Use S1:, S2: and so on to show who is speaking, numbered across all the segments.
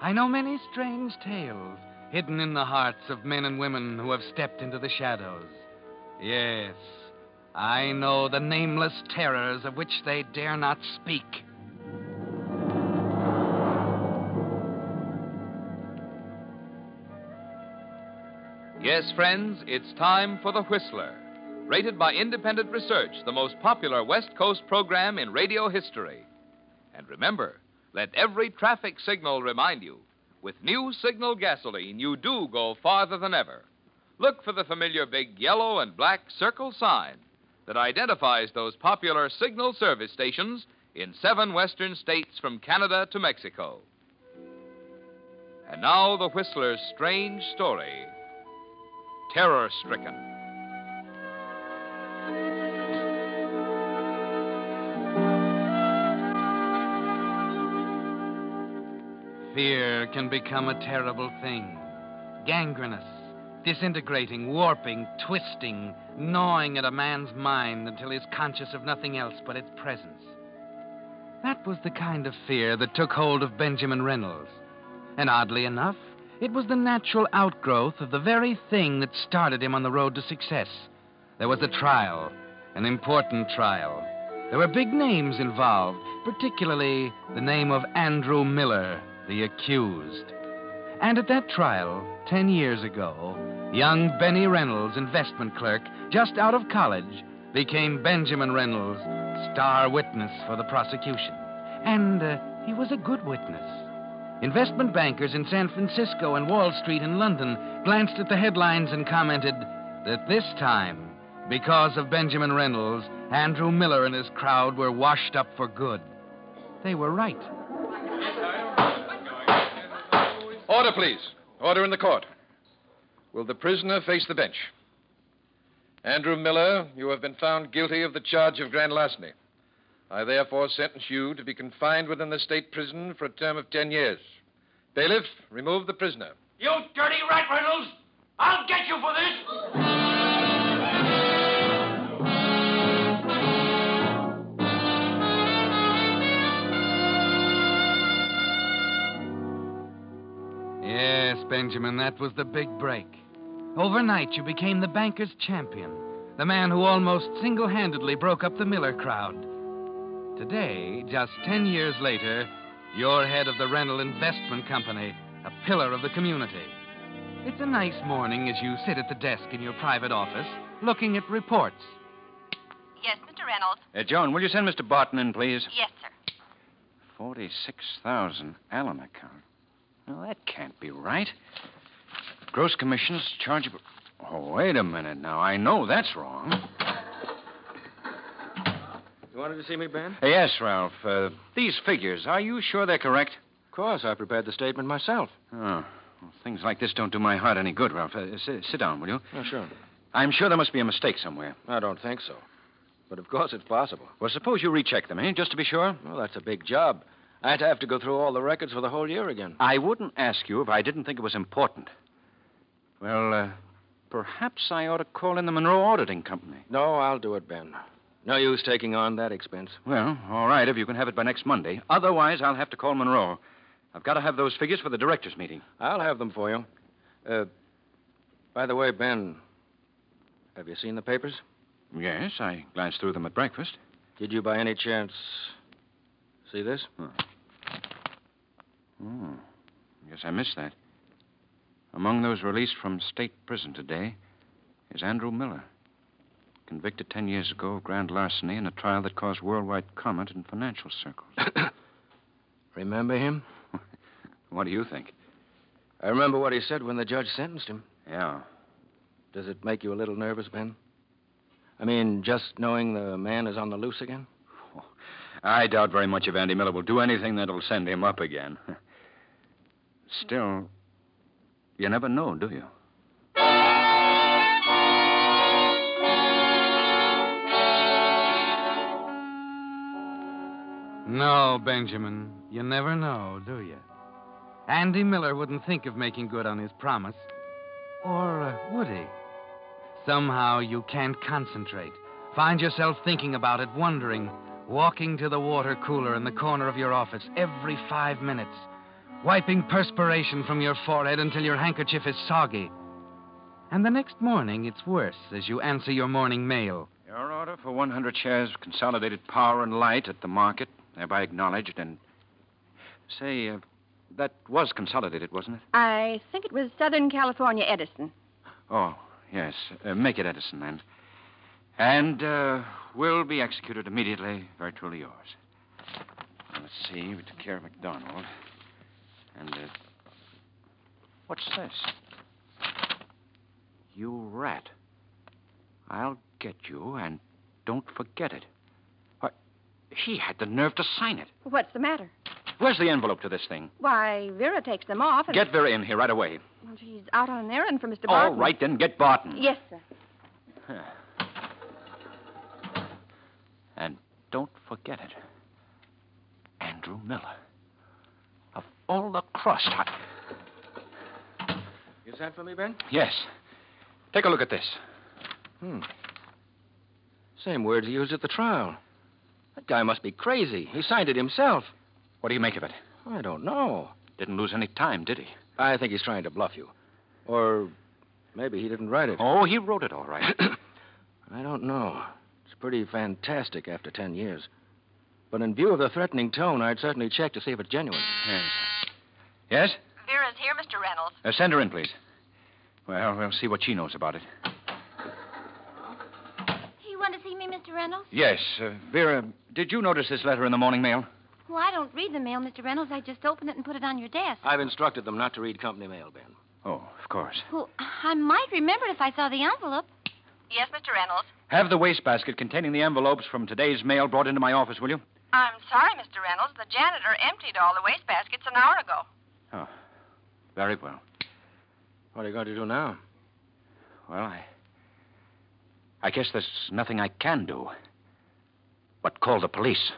S1: I know many strange tales hidden in the hearts of men and women who have stepped into the shadows. Yes, I know the nameless terrors of which they dare not speak.
S2: Yes, friends, it's time for The Whistler. Rated by independent research, the most popular West Coast program in radio history. And remember, let every traffic signal remind you with new signal gasoline, you do go farther than ever. Look for the familiar big yellow and black circle sign that identifies those popular signal service stations in seven western states from Canada to Mexico. And now the Whistler's strange story Terror Stricken.
S1: Fear can become a terrible thing gangrenous, disintegrating, warping, twisting, gnawing at a man's mind until he's conscious of nothing else but its presence. That was the kind of fear that took hold of Benjamin Reynolds. And oddly enough, it was the natural outgrowth of the very thing that started him on the road to success. There was a trial, an important trial. There were big names involved, particularly the name of Andrew Miller, the accused. And at that trial, ten years ago, young Benny Reynolds, investment clerk, just out of college, became Benjamin Reynolds, star witness for the prosecution. And uh, he was a good witness. Investment bankers in San Francisco and Wall Street in London glanced at the headlines and commented that this time, because of Benjamin Reynolds, Andrew Miller and his crowd were washed up for good. They were right.
S3: Order, please. Order in the court. Will the prisoner face the bench? Andrew Miller, you have been found guilty of the charge of grand larceny. I therefore sentence you to be confined within the state prison for a term of ten years. Bailiff, remove the prisoner.
S4: You dirty rat, Reynolds! I'll get you for this!
S1: Benjamin, that was the big break. Overnight, you became the banker's champion, the man who almost single handedly broke up the Miller crowd. Today, just ten years later, you're head of the Rental Investment Company, a pillar of the community. It's a nice morning as you sit at the desk in your private office, looking at reports.
S5: Yes, Mr. Reynolds.
S6: Uh, Joan, will you send Mr. Barton in, please?
S5: Yes, sir.
S6: 46,000 Allen account. Well, that can't be right. Gross commissions chargeable. Oh, wait a minute now. I know that's wrong.
S7: You wanted to see me, Ben?
S6: Yes, Ralph. Uh, these figures, are you sure they're correct?
S7: Of course, I prepared the statement myself.
S6: Oh. Well, things like this don't do my heart any good, Ralph. Uh, sit, sit down, will you?
S7: Oh, sure.
S6: I'm sure there must be a mistake somewhere.
S7: I don't think so. But of course it's possible.
S6: Well, suppose you recheck them, eh? Just to be sure.
S7: Well, that's a big job. I'd have to go through all the records for the whole year again.
S6: I wouldn't ask you if I didn't think it was important. Well, uh, perhaps I ought to call in the Monroe Auditing Company.
S7: No, I'll do it, Ben. No use taking on that expense.
S6: Well, all right, if you can have it by next Monday. Otherwise, I'll have to call Monroe. I've got to have those figures for the directors' meeting.
S7: I'll have them for you. Uh, by the way, Ben, have you seen the papers?
S6: Yes, I glanced through them at breakfast.
S7: Did you by any chance see this? Hmm.
S6: Oh, yes, I missed that. Among those released from state prison today is Andrew Miller, convicted ten years ago of grand larceny in a trial that caused worldwide comment in financial circles.
S7: Remember him?
S6: what do you think?
S7: I remember what he said when the judge sentenced him.
S6: Yeah.
S7: Does it make you a little nervous, Ben? I mean, just knowing the man is on the loose again?
S6: I doubt very much if Andy Miller will do anything that'll send him up again. Still, you never know, do you?
S1: No, Benjamin. You never know, do you? Andy Miller wouldn't think of making good on his promise. Or uh, would he? Somehow you can't concentrate. Find yourself thinking about it, wondering, walking to the water cooler in the corner of your office every five minutes, wiping perspiration from your forehead until your handkerchief is soggy. And the next morning, it's worse as you answer your morning mail.
S6: Your order for 100 shares of Consolidated Power and Light at the market, thereby acknowledged, and. Say, uh, that was consolidated, wasn't it?
S5: I think it was Southern California Edison.
S6: Oh, yes. Uh, make it Edison, then. And uh, will be executed immediately. Very truly yours. Let's see. We took care of McDonald. And, uh, what's this? You rat. I'll get you, and don't forget it. Why, he had the nerve to sign it.
S5: What's the matter?
S6: Where's the envelope to this thing?
S5: Why, Vera takes them off and.
S6: Get Vera in here right away.
S5: Well, she's out on an errand for Mr.
S6: All
S5: Barton.
S6: right, then, get Barton.
S5: Yes, sir.
S6: And don't forget it. Andrew Miller. All the crust, I...
S7: You sent for me, Ben?
S6: Yes. Take a look at this.
S7: Hmm. Same words he used at the trial. That guy must be crazy. He signed it himself.
S6: What do you make of it?
S7: I don't know.
S6: Didn't lose any time, did he?
S7: I think he's trying to bluff you. Or maybe he didn't write it.
S6: Oh, he wrote it all right.
S7: I don't know. It's pretty fantastic after ten years. But in view of the threatening tone, I'd certainly check to see if it's genuine.
S6: yes. Yes?
S5: Vera's here, Mr. Reynolds.
S6: Uh, send her in, please. Well, we'll see what she knows about it.
S8: You want to see me, Mr. Reynolds?
S6: Yes. Uh, Vera, did you notice this letter in the morning mail?
S8: Well, I don't read the mail, Mr. Reynolds. I just open it and put it on your desk.
S7: I've instructed them not to read company mail, Ben.
S6: Oh, of course.
S8: Well, I might remember it if I saw the envelope.
S5: Yes, Mr. Reynolds.
S6: Have the wastebasket containing the envelopes from today's mail brought into my office, will you?
S5: I'm sorry, Mr. Reynolds. The janitor emptied all the wastebaskets an hour ago.
S6: Oh, very well.
S7: What are you going to do now?
S6: Well, I. I guess there's nothing I can do but call the police.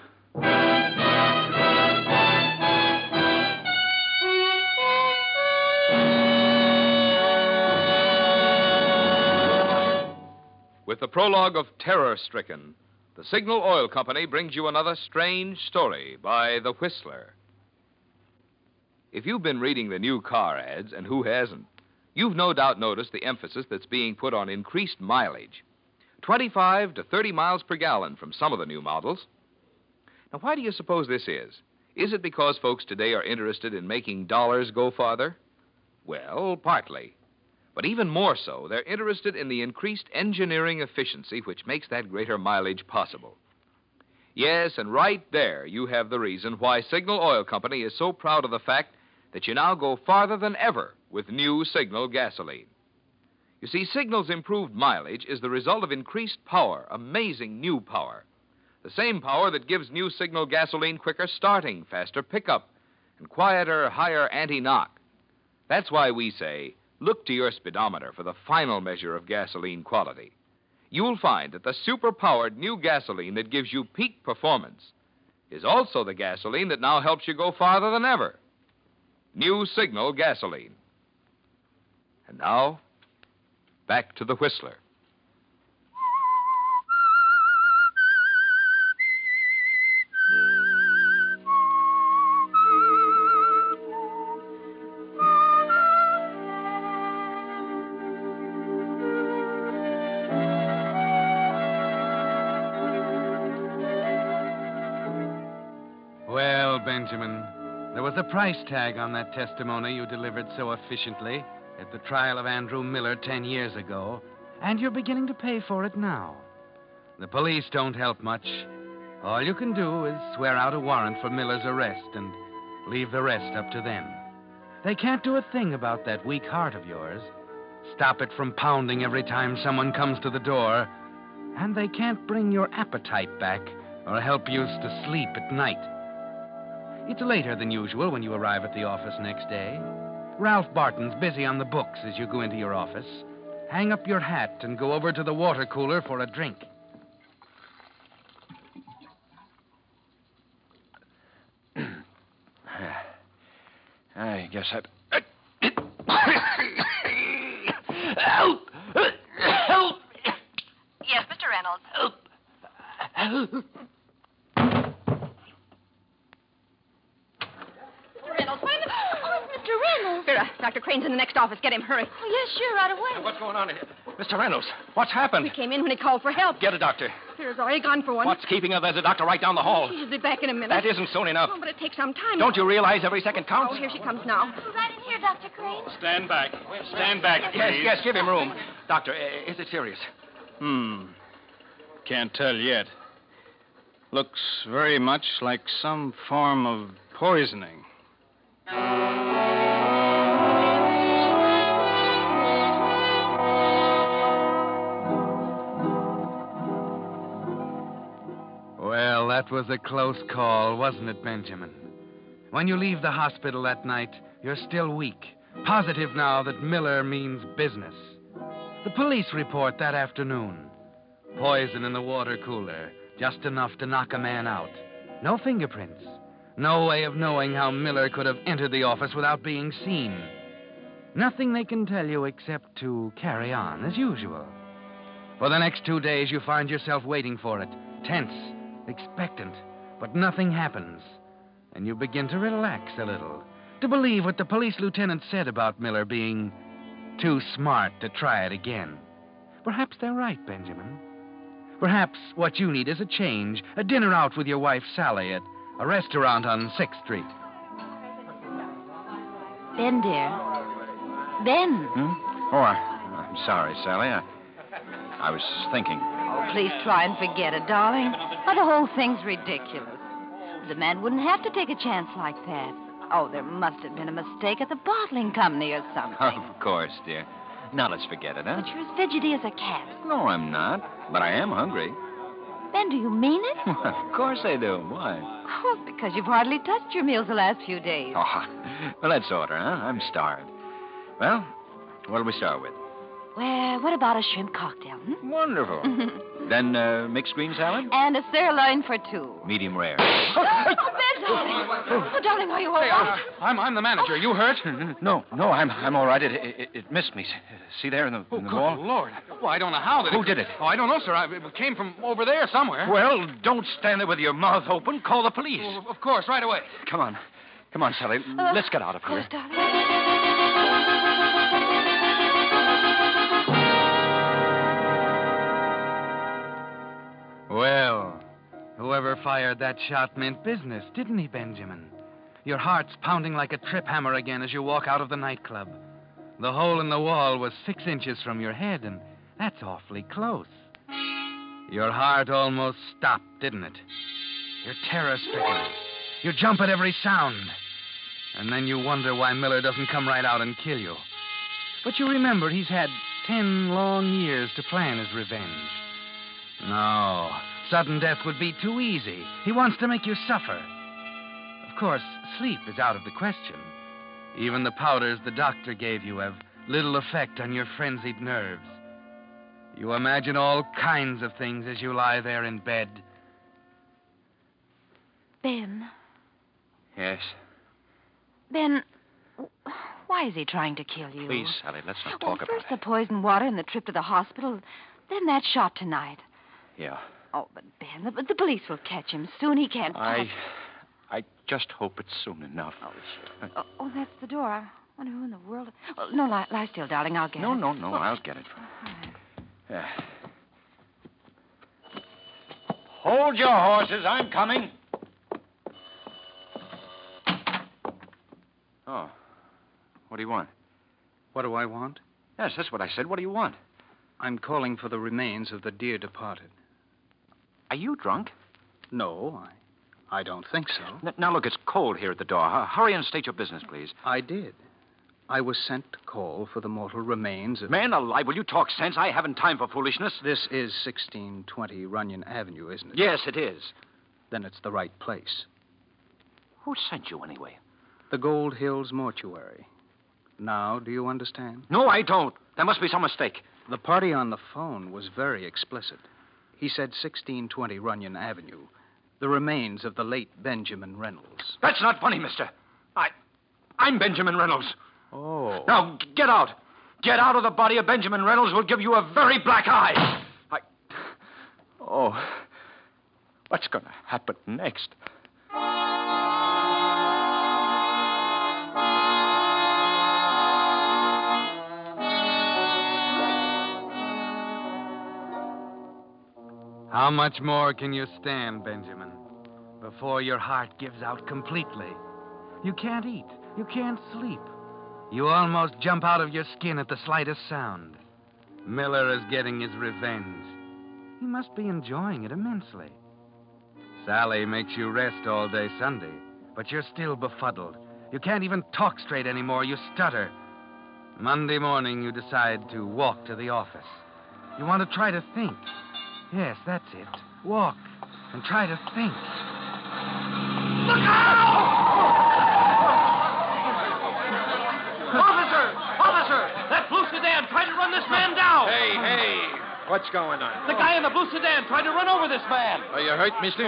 S2: With the prologue of Terror Stricken, the Signal Oil Company brings you another strange story by The Whistler. If you've been reading the new car ads, and who hasn't, you've no doubt noticed the emphasis that's being put on increased mileage 25 to 30 miles per gallon from some of the new models. Now, why do you suppose this is? Is it because folks today are interested in making dollars go farther? Well, partly. But even more so, they're interested in the increased engineering efficiency which makes that greater mileage possible. Yes, and right there you have the reason why Signal Oil Company is so proud of the fact that you now go farther than ever with new Signal gasoline. You see, Signal's improved mileage is the result of increased power, amazing new power. The same power that gives new signal gasoline quicker starting, faster pickup, and quieter, higher anti knock. That's why we say look to your speedometer for the final measure of gasoline quality. You'll find that the super powered new gasoline that gives you peak performance is also the gasoline that now helps you go farther than ever. New Signal gasoline. And now, back to the Whistler.
S1: Well, Benjamin, was a price tag on that testimony you delivered so efficiently at the trial of Andrew Miller ten years ago, and you're beginning to pay for it now. The police don't help much. All you can do is swear out a warrant for Miller's arrest and leave the rest up to them. They can't do a thing about that weak heart of yours, stop it from pounding every time someone comes to the door, and they can't bring your appetite back or help you to sleep at night. It's later than usual when you arrive at the office next day. Ralph Barton's busy on the books as you go into your office. Hang up your hat and go over to the water cooler for a drink.
S6: I guess I.
S4: Help! Help!
S5: Yes, Mr. Reynolds.
S4: Help!
S8: Mr. Reynolds, wait a minute. Oh, Mr. Reynolds.
S5: Vera, Dr. Crane's in the next office. Get him, hurry.
S8: Oh, yes, sure, right away.
S7: What's going on here? Mr. Reynolds, what's happened?
S5: We came in when he called for help.
S7: Get a doctor.
S5: Vera's already gone for one.
S7: What's keeping her? There's a doctor right down the hall.
S5: She should be back in a minute.
S7: That isn't soon enough.
S5: Oh, but it takes some time.
S7: Don't you realize every second counts?
S5: Oh, here she comes now.
S8: Right in here, Dr. Crane.
S9: Stand back. Stand back,
S7: Yes,
S9: please.
S7: yes, yes, give him room. Doctor, is it serious?
S9: Hmm. Can't tell yet. Looks very much like some form of poisoning.
S1: Well, that was a close call, wasn't it, Benjamin? When you leave the hospital that night, you're still weak, positive now that Miller means business. The police report that afternoon poison in the water cooler, just enough to knock a man out. No fingerprints. No way of knowing how Miller could have entered the office without being seen. Nothing they can tell you except to carry on as usual. For the next two days, you find yourself waiting for it, tense, expectant, but nothing happens. And you begin to relax a little, to believe what the police lieutenant said about Miller being too smart to try it again. Perhaps they're right, Benjamin. Perhaps what you need is a change, a dinner out with your wife, Sally, at a restaurant on 6th Street.
S8: Ben, dear. Ben.
S6: Hmm? Oh, I, I'm sorry, Sally. I, I was thinking.
S10: Please try and forget it, darling. Oh, the whole thing's ridiculous. The man wouldn't have to take a chance like that. Oh, there must have been a mistake at the bottling company or something.
S6: Of course, dear. Now let's forget it, huh?
S10: But you're as fidgety as a cat.
S6: No, I'm not. But I am hungry.
S10: Ben, do you mean it?
S6: of course I do. Why?
S10: Oh, because you've hardly touched your meals the last few days.
S6: Oh, well, let's order, huh? I'm starved. Well, what'll we start with?
S10: Well, what about a shrimp cocktail? Hmm?
S6: Wonderful. Then uh, mixed green salad?
S10: And a sirloin for two.
S6: Medium rare.
S10: oh, Ben, darling. Oh, darling, are you all right?
S7: I'm, I'm the manager. You hurt?
S6: no, no, I'm, I'm all right. It, it, it missed me. See there in the,
S7: Oh,
S6: in the
S7: good
S6: wall?
S7: Lord. Well, I don't know how that
S6: Who did it?
S7: Oh, I don't know, sir. I, it came from over there somewhere.
S6: Well, don't stand there with your mouth open. Call the police.
S7: Oh, of course, right away.
S6: Come on. Come on, Sally.
S10: Uh,
S6: Let's get out of
S10: Of
S6: here.
S10: course, darling.
S1: Whoever fired that shot meant business, didn't he, Benjamin? Your heart's pounding like a trip hammer again as you walk out of the nightclub. The hole in the wall was six inches from your head, and that's awfully close. Your heart almost stopped, didn't it? You're terror stricken. You jump at every sound. And then you wonder why Miller doesn't come right out and kill you. But you remember he's had ten long years to plan his revenge. No. Sudden death would be too easy. He wants to make you suffer. Of course, sleep is out of the question. Even the powders the doctor gave you have little effect on your frenzied nerves. You imagine all kinds of things as you lie there in bed.
S10: Ben.
S6: Yes.
S10: Ben, why is he trying to kill you?
S6: Please, Sally, let's not talk
S10: well,
S6: talk
S10: first the poisoned water and the trip to the hospital, then that shot tonight.
S6: Yeah.
S10: Oh, but Ben, the, the police will catch him. Soon he can't.
S6: I. I just hope it's soon enough.
S10: Oh, sure. Oh, oh, that's the door. I wonder who in the world. Oh, no, lie, lie still, darling. I'll get
S6: No,
S10: it.
S6: no, no.
S10: Oh,
S6: I'll get it. Yeah. Hold your horses. I'm coming. Oh. What do you want?
S9: What do I want?
S6: Yes, that's what I said. What do you want?
S9: I'm calling for the remains of the dear departed.
S6: Are you drunk?
S9: No, I, I don't think so.
S6: N- now, look, it's cold here at the door. Hu- Hurry and state your business, please.
S9: I did. I was sent to call for the mortal remains of.
S6: Man alive, will you talk sense? I haven't time for foolishness.
S9: This is 1620 Runyon Avenue, isn't it?
S6: Yes, it is.
S9: Then it's the right place.
S6: Who sent you, anyway?
S9: The Gold Hills Mortuary. Now, do you understand?
S6: No, I don't. There must be some mistake.
S9: The party on the phone was very explicit. He said 1620 Runyon Avenue. The remains of the late Benjamin Reynolds.
S6: That's not funny, mister. I. I'm Benjamin Reynolds.
S9: Oh.
S6: Now, g- get out. Get out of the body of Benjamin Reynolds We'll give you a very black eye. I. Oh. What's going to happen next?
S1: How much more can you stand, Benjamin, before your heart gives out completely? You can't eat. You can't sleep. You almost jump out of your skin at the slightest sound. Miller is getting his revenge. He must be enjoying it immensely. Sally makes you rest all day Sunday, but you're still befuddled. You can't even talk straight anymore. You stutter. Monday morning, you decide to walk to the office. You want to try to think. Yes, that's it. Walk and try to think.
S4: Look out! Officer! Officer! That blue sedan tried to run this man down!
S3: Hey, hey. What's going on?
S4: The guy in the blue sedan tried to run over this man!
S3: Are you hurt, mister?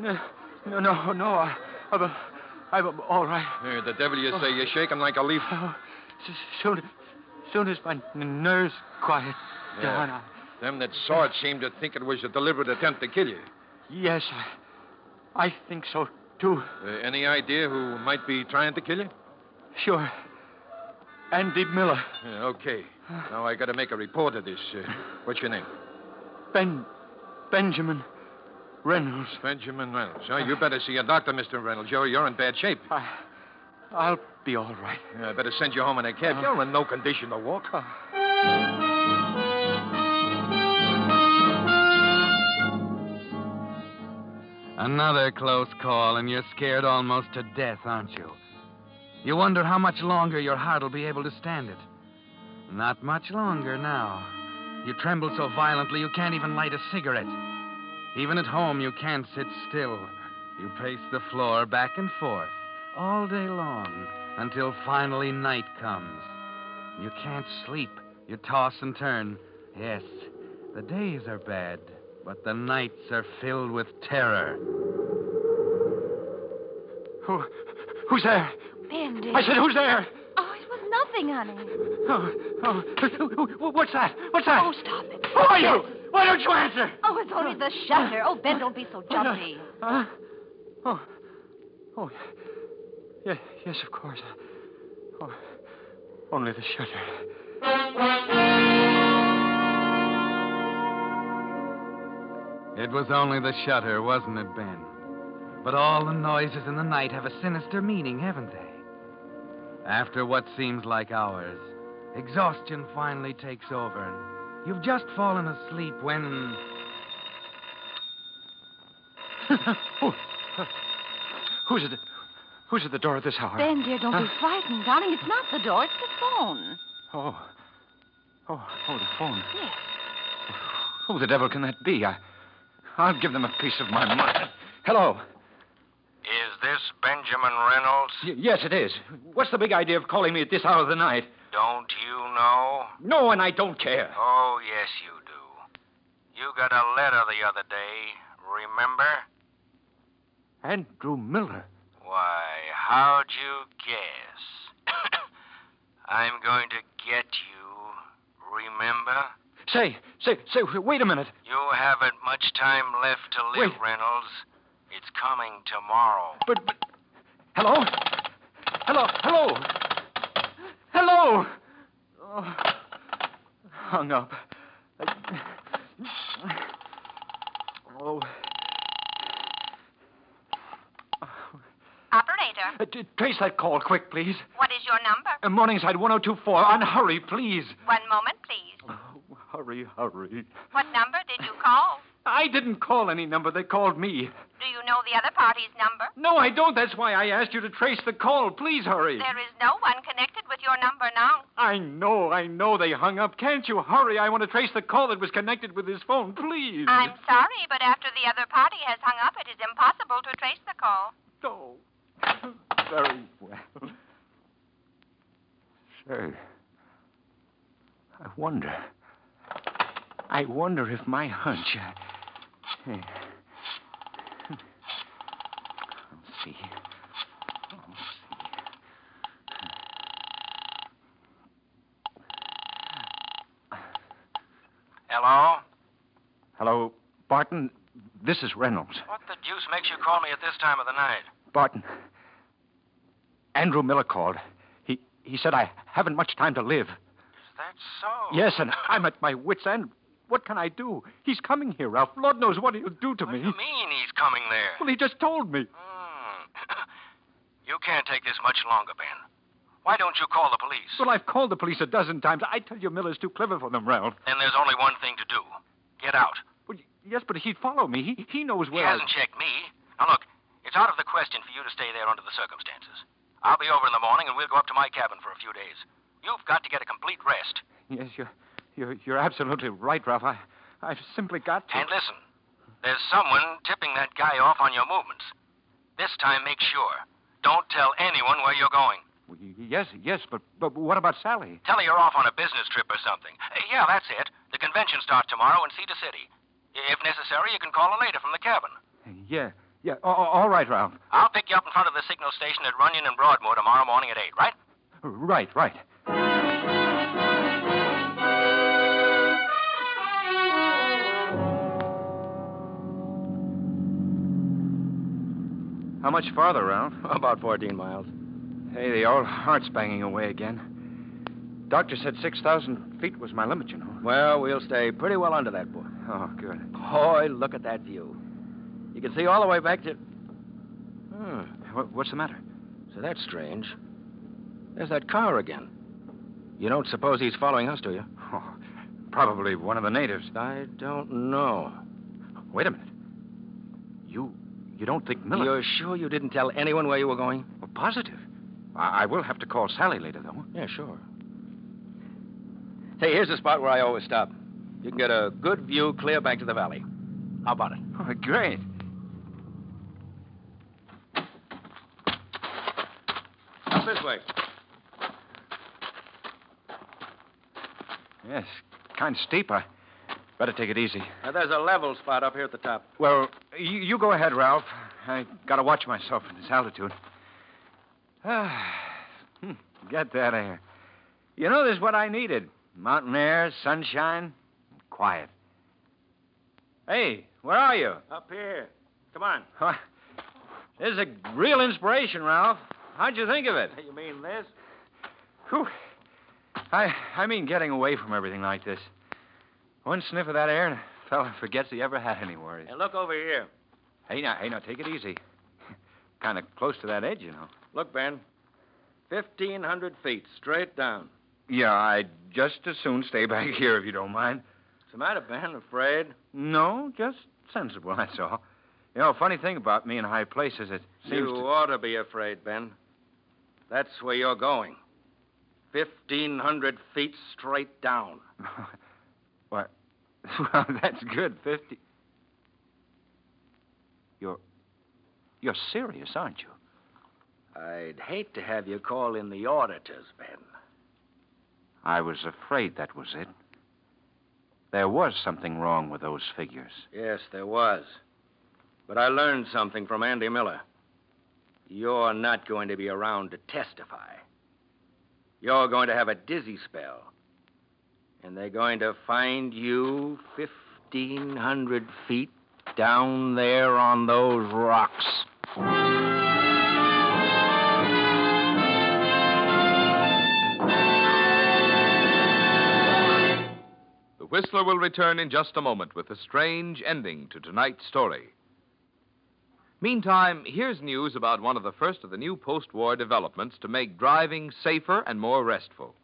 S6: No, oh, no, no, no. I, I'm, I'm all right.
S3: Hey, the devil you say. You're shaking like a leaf.
S6: Oh, soon, soon as my n- nerves quiet down, I,
S3: Them that saw it seemed to think it was a deliberate attempt to kill you.
S6: yes, I, I think so too.
S3: Uh, any idea who might be trying to kill you?
S6: Sure. Andy Miller,
S3: Yeah, okay. Now I got to make a report of this. Uh, what's your name?
S6: Ben, Benjamin Reynolds.
S3: Benjamin Reynolds. Oh, you better see a doctor, Mr. Reynolds. You're, you're in bad shape.
S6: I, I'll be all right.
S3: Yeah, I better send you home in a cab. You're in no condition to walk.
S1: Another close call, and you're scared almost to death, aren't you? You wonder how much longer your heart will be able to stand it. Not much longer now. You tremble so violently you can't even light a cigarette. Even at home, you can't sit still. You pace the floor back and forth all day long until finally night comes. You can't sleep. You toss and turn. Yes, the days are bad, but the nights are filled with terror.
S6: Who, who's there?
S10: Ben.
S6: I said, who's there?
S10: Oh, it was nothing, honey.
S6: Oh, oh, what's that? What's that?
S10: Oh, stop it.
S6: Who are you? Why don't you answer?
S10: Oh, it's only the shutter. Oh, Ben, don't be so uh, uh, uh, jumpy.
S6: Uh, oh, oh, oh yes, yes, of course. Oh, only the shutter.
S1: It was only the shutter, wasn't it, Ben? But all the noises in the night have a sinister meaning, haven't they? After what seems like hours, exhaustion finally takes over, and you've just fallen asleep when.
S6: oh, who's at the, who's at the door at this hour?
S10: Ben, dear, don't be frightened, darling. It's not the door, it's the phone.
S6: Oh, oh, oh, the phone.
S10: Yes.
S6: Who the devil can that be? I, I'll give them a piece of my mind. Hello.
S11: Is this Benjamin Reynolds?
S6: Y- yes, it is. What's the big idea of calling me at this hour of the night?
S11: Don't you know?
S6: No, and I don't care.
S11: Oh, yes, you do. You got a letter the other day, remember?
S6: Andrew Miller.
S11: Why, how'd you guess? I'm going to get you, remember?
S6: Say, say, say, wait a minute.
S11: You haven't much time left to live,
S6: Wait.
S11: Reynolds. It's coming tomorrow.
S6: But, but. Hello? Hello? Hello? Hello? Oh, hung up. Oh.
S5: Operator,
S6: Uh, t- trace that call quick, please.
S5: what is your number?
S6: Uh, Morningside 1024. And hurry, please.
S5: One moment, please.
S6: Hurry, hurry.
S5: What number did you call?
S6: I didn't call any number. They called me.
S5: Do you know the other party's number?
S6: No, I don't. That's why I asked you to trace the call. Please hurry.
S5: There is no one connected with your number now.
S6: I know, I know they hung up. Can't you hurry? I want to trace the call that was connected with his phone, please.
S5: I'm sorry, but after the other party has hung up, it is impossible to trace the call.
S6: Oh, very well. Say, I wonder. I wonder if my hunch. Uh. I'll see. I'll see.
S11: Hello?
S6: Hello, Barton. This is Reynolds.
S11: What the deuce makes you call me at this time of the night?
S6: Barton. Andrew Miller called. He he said I haven't much time to live.
S11: Is that so?
S6: Yes, and I'm at my wits' end. What can I do? He's coming here, Ralph. Lord knows what he'll do to
S11: What
S6: me.
S11: do you mean he's coming there?
S6: Well, he just told me.
S11: Hmm. you can't take this much longer, Ben. Why don't you call the police?
S6: Well, I've called the police a dozen times. I tell you, Miller's too clever for them, Ralph.
S11: Then there's only one thing to do. Get out.
S6: Well, yes, but he'd follow me. He he knows where. I-
S11: hasn't checked me. Now, look, it's out of the question for you to stay there under the circumstances. I'll be over in the morning, and we'll go up to my cabin for a few days. You've got to get a complete rest.
S6: Yes, you're you're you're absolutely right, Ralph. I I've simply got to.
S11: And listen, there's someone tipping that guy off on your movements. This time, make sure. Don't tell anyone where you're going.
S6: Yes, yes, but but what about Sally?
S11: Tell her you're off on a business trip or something. Uh, yeah, that's it. The convention starts tomorrow in Cedar City. If necessary, you can call her later from the cabin.
S6: Yeah, yeah. all right, Ralph.
S11: I'll pick you up in front of the signal station at Runyon and Broadmoor tomorrow morning at 8, right?
S6: Right, right. How much farther, Ralph?
S7: About 14 miles.
S6: Hey, the old heart's banging away again. Doctor said 6,000 feet was my limit, you know.
S7: Well, we'll stay pretty well under that, boy.
S6: Oh, good.
S7: Boy, look at that view. You can see all the way back to. Hmm.
S6: What's the matter?
S7: So that's strange. There's that car again. You don't suppose he's following us, do you?
S6: Oh, probably one of the natives.
S7: I don't know.
S6: Wait a minute. You don't think Miller?
S7: You're sure you didn't tell anyone where you were going?
S6: Well, positive. I, I will have to call Sally later, though.
S7: Yeah, sure. Hey, here's the spot where I always stop. You can get a good view clear back to the valley. How about it?
S6: Oh, great.
S7: Up this way.
S6: Yes, kind of steep. I better take it easy.
S7: Now, there's a level spot up here at the top.
S6: Well, you, you go ahead, Ralph. I gotta watch myself in this altitude. Ah, get that air. You know, this is what I needed: mountain air, sunshine, quiet. Hey, where are you?
S7: Up here. Come on.
S6: Huh? This is a real inspiration, Ralph. How'd you think of it?
S7: You mean this?
S6: Whew. I I mean getting away from everything like this. One sniff of that air and a fella forgets he ever had any worries.
S7: And look over here.
S6: Hey now, hey now, take it easy. kind of close to that edge, you know.
S7: Look, Ben. 1,500 feet straight down.
S6: Yeah, I'd just as soon stay back here if you don't mind.
S7: What's the matter, Ben? Afraid?
S6: No, just sensible, that's all. You know, funny thing about me in high places, it seems
S7: You
S6: to...
S7: ought to be afraid, Ben. That's where you're going. 1,500 feet straight down.
S6: What? Well, that's good. Fifty. You're. You're serious, aren't you?
S7: I'd hate to have you call in the auditors, Ben.
S6: I was afraid that was it. There was something wrong with those figures.
S7: Yes, there was. But I learned something from Andy Miller. You're not going to be around to testify. You're going to have a dizzy spell. And they're going to find you 1,500 feet down there on those rocks.
S2: The Whistler will return in just a moment with a strange ending to tonight's story. Meantime, here's news about one of the first of the new post war developments to make driving safer and more restful.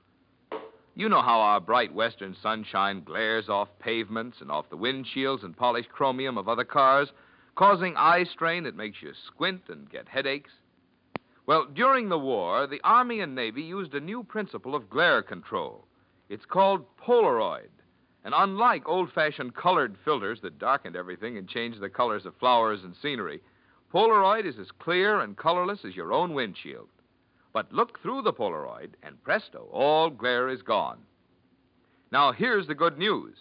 S2: You know how our bright western sunshine glares off pavements and off the windshields and polished chromium of other cars, causing eye strain that makes you squint and get headaches? Well, during the war, the Army and Navy used a new principle of glare control. It's called Polaroid. And unlike old fashioned colored filters that darkened everything and changed the colors of flowers and scenery, Polaroid is as clear and colorless as your own windshield. But look through the Polaroid, and presto, all glare is gone. Now, here's the good news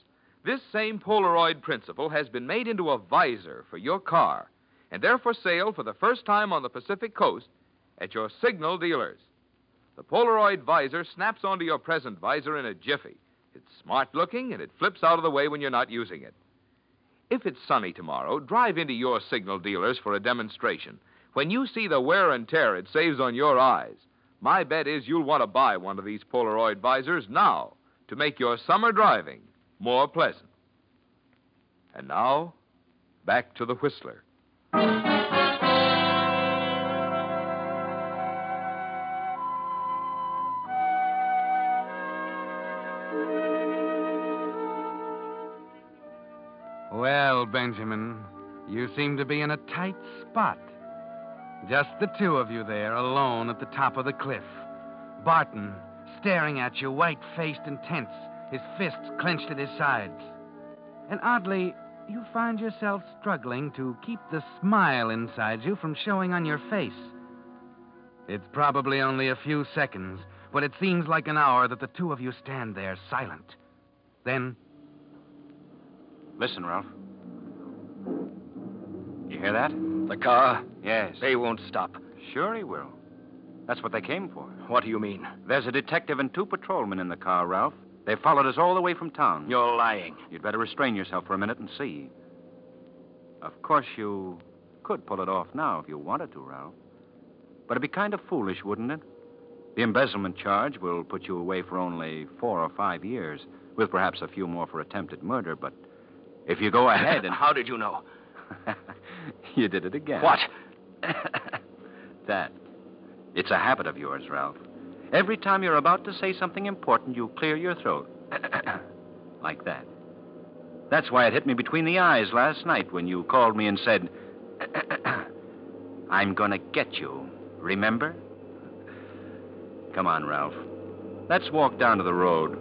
S2: this same Polaroid principle has been made into a visor for your car, and they're for sale for the first time on the Pacific coast at your signal dealers. The Polaroid visor snaps onto your present visor in a jiffy. It's smart looking, and it flips out of the way when you're not using it. If it's sunny tomorrow, drive into your signal dealers for a demonstration. When you see the wear and tear it saves on your eyes, my bet is you'll want to buy one of these Polaroid visors now to make your summer driving more pleasant. And now, back to the Whistler.
S1: Well, Benjamin, you seem to be in a tight spot. Just the two of you there, alone at the top of the cliff. Barton, staring at you, white faced and tense, his fists clenched at his sides. And oddly, you find yourself struggling to keep the smile inside you from showing on your face. It's probably only a few seconds, but it seems like an hour that the two of you stand there silent. Then
S6: Listen, Ralph. You hear that?
S7: The car?
S6: Yes.
S7: They won't stop.
S6: Sure he will. That's what they came for.
S7: What do you mean?
S6: There's a detective and two patrolmen in the car, Ralph. They followed us all the way from town.
S7: You're lying.
S6: You'd better restrain yourself for a minute and see. Of course, you could pull it off now if you wanted to, Ralph. But it'd be kind of foolish, wouldn't it? The embezzlement charge will put you away for only four or five years, with perhaps a few more for attempted murder, but if you go ahead and.
S7: How did you know?
S6: you did it again.
S7: What?
S6: that. It's a habit of yours, Ralph. Every time you're about to say something important, you clear your throat. like that. That's why it hit me between the eyes last night when you called me and said, I'm going to get you. Remember? Come on, Ralph. Let's walk down to the road.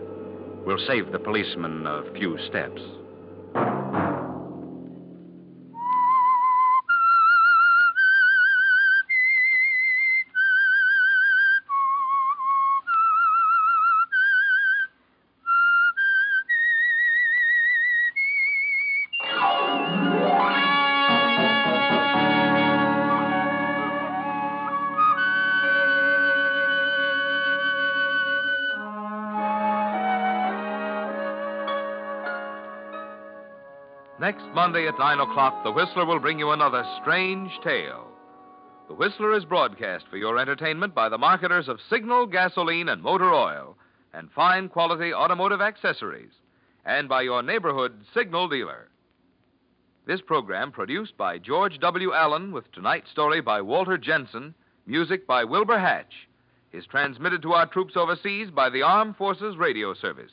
S6: We'll save the policeman a few steps.
S2: Next Monday at 9 o'clock, The Whistler will bring you another strange tale. The Whistler is broadcast for your entertainment by the marketers of Signal, gasoline, and motor oil, and fine quality automotive accessories, and by your neighborhood Signal dealer. This program produced by George W. Allen with tonight's story by Walter Jensen, music by Wilbur Hatch, is transmitted to our troops overseas by the Armed Forces Radio Service.